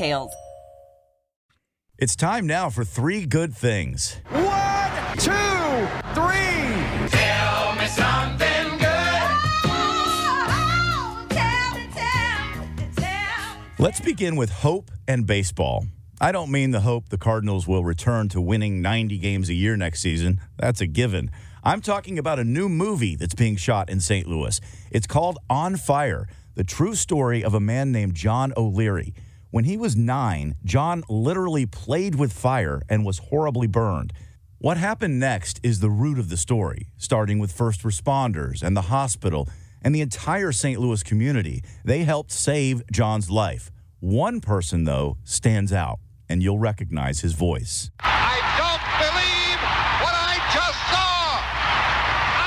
details. It's time now for three good things. One, two, three. Tell me something good. Oh, tell me, tell me, tell. Let's begin with hope and baseball. I don't mean the hope the Cardinals will return to winning 90 games a year next season. That's a given. I'm talking about a new movie that's being shot in St. Louis. It's called On Fire, the true story of a man named John O'Leary. When he was nine, John literally played with fire and was horribly burned. What happened next is the root of the story, starting with first responders and the hospital and the entire St. Louis community. They helped save John's life. One person, though, stands out, and you'll recognize his voice. I don't believe what I just saw!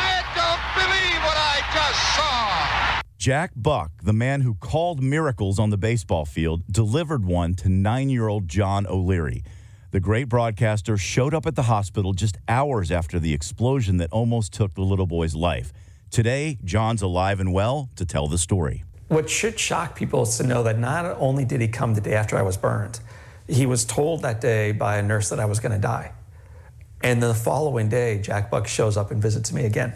I don't believe what I just saw! Jack Buck, the man who called miracles on the baseball field, delivered one to nine year old John O'Leary. The great broadcaster showed up at the hospital just hours after the explosion that almost took the little boy's life. Today, John's alive and well to tell the story. What should shock people is to know that not only did he come the day after I was burned, he was told that day by a nurse that I was going to die. And the following day, Jack Buck shows up and visits me again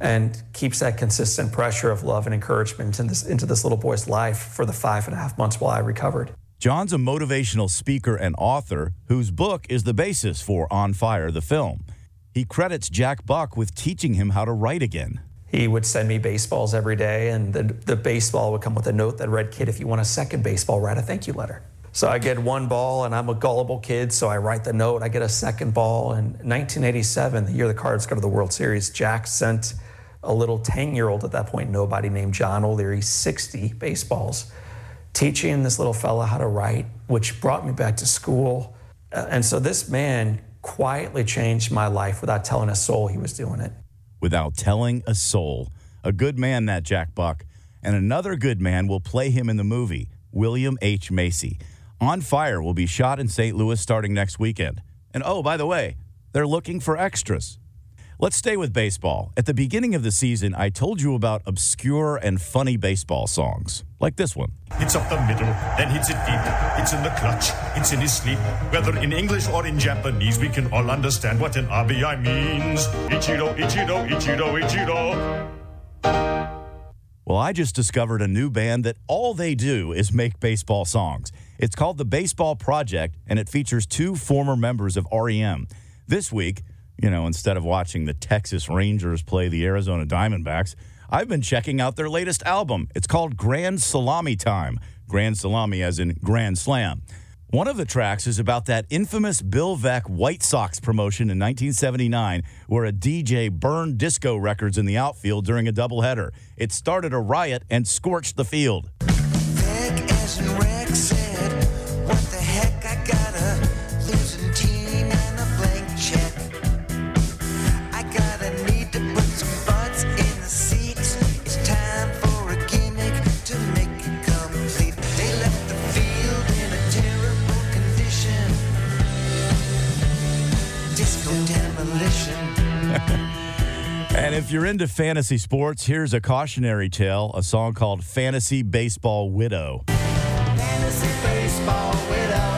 and keeps that consistent pressure of love and encouragement into this, into this little boy's life for the five and a half months while I recovered. John's a motivational speaker and author whose book is the basis for On Fire, the film. He credits Jack Buck with teaching him how to write again. He would send me baseballs every day, and the, the baseball would come with a note that read, Kid, if you want a second baseball, write a thank you letter. So I get one ball, and I'm a gullible kid, so I write the note. I get a second ball. In 1987, the year the Cards go to the World Series, Jack sent a little 10 year old at that point, nobody named John O'Leary, 60 baseballs, teaching this little fella how to write, which brought me back to school. Uh, and so this man quietly changed my life without telling a soul he was doing it. Without telling a soul. A good man, that Jack Buck. And another good man will play him in the movie, William H. Macy. On Fire will be shot in St. Louis starting next weekend. And oh, by the way, they're looking for extras. Let's stay with baseball. At the beginning of the season, I told you about obscure and funny baseball songs, like this one. It's up the middle, then hits it deep. It's in the clutch, it's in his sleep. Whether in English or in Japanese, we can all understand what an RBI means. Ichiro, Ichiro, Ichiro, Ichiro. Well, I just discovered a new band that all they do is make baseball songs. It's called the Baseball Project, and it features two former members of REM. This week, you know, instead of watching the Texas Rangers play the Arizona Diamondbacks, I've been checking out their latest album. It's called Grand Salami Time. Grand Salami, as in Grand Slam. One of the tracks is about that infamous Bill Veeck White Sox promotion in 1979, where a DJ burned disco records in the outfield during a doubleheader. It started a riot and scorched the field. If you're into fantasy sports, here's a cautionary tale a song called Fantasy Baseball Widow. Fantasy Baseball Widow.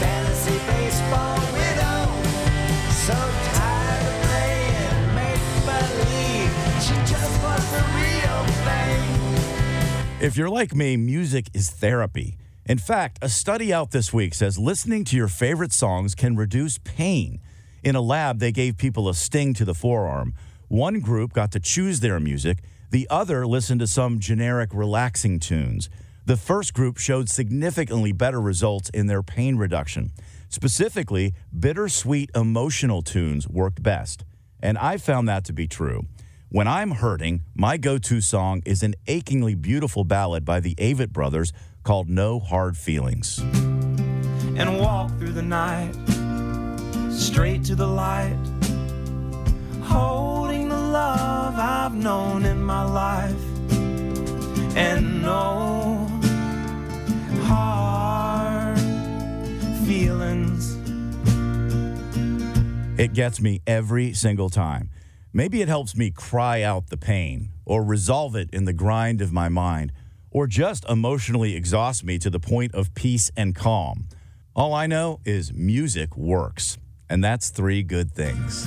Fantasy Baseball Widow. So tired of playing make believe. She just real thing. If you're like me, music is therapy. In fact, a study out this week says listening to your favorite songs can reduce pain. In a lab, they gave people a sting to the forearm. One group got to choose their music, the other listened to some generic relaxing tunes. The first group showed significantly better results in their pain reduction. Specifically, bittersweet emotional tunes worked best. And I found that to be true. When I'm hurting, my go to song is an achingly beautiful ballad by the Avett Brothers called No Hard Feelings. and walk through the night straight to the light holding the love I've known in my life and no hard feelings It gets me every single time. Maybe it helps me cry out the pain or resolve it in the grind of my mind or just emotionally exhaust me to the point of peace and calm. All I know is music works, and that's three good things.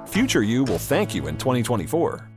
Future you will thank you in 2024.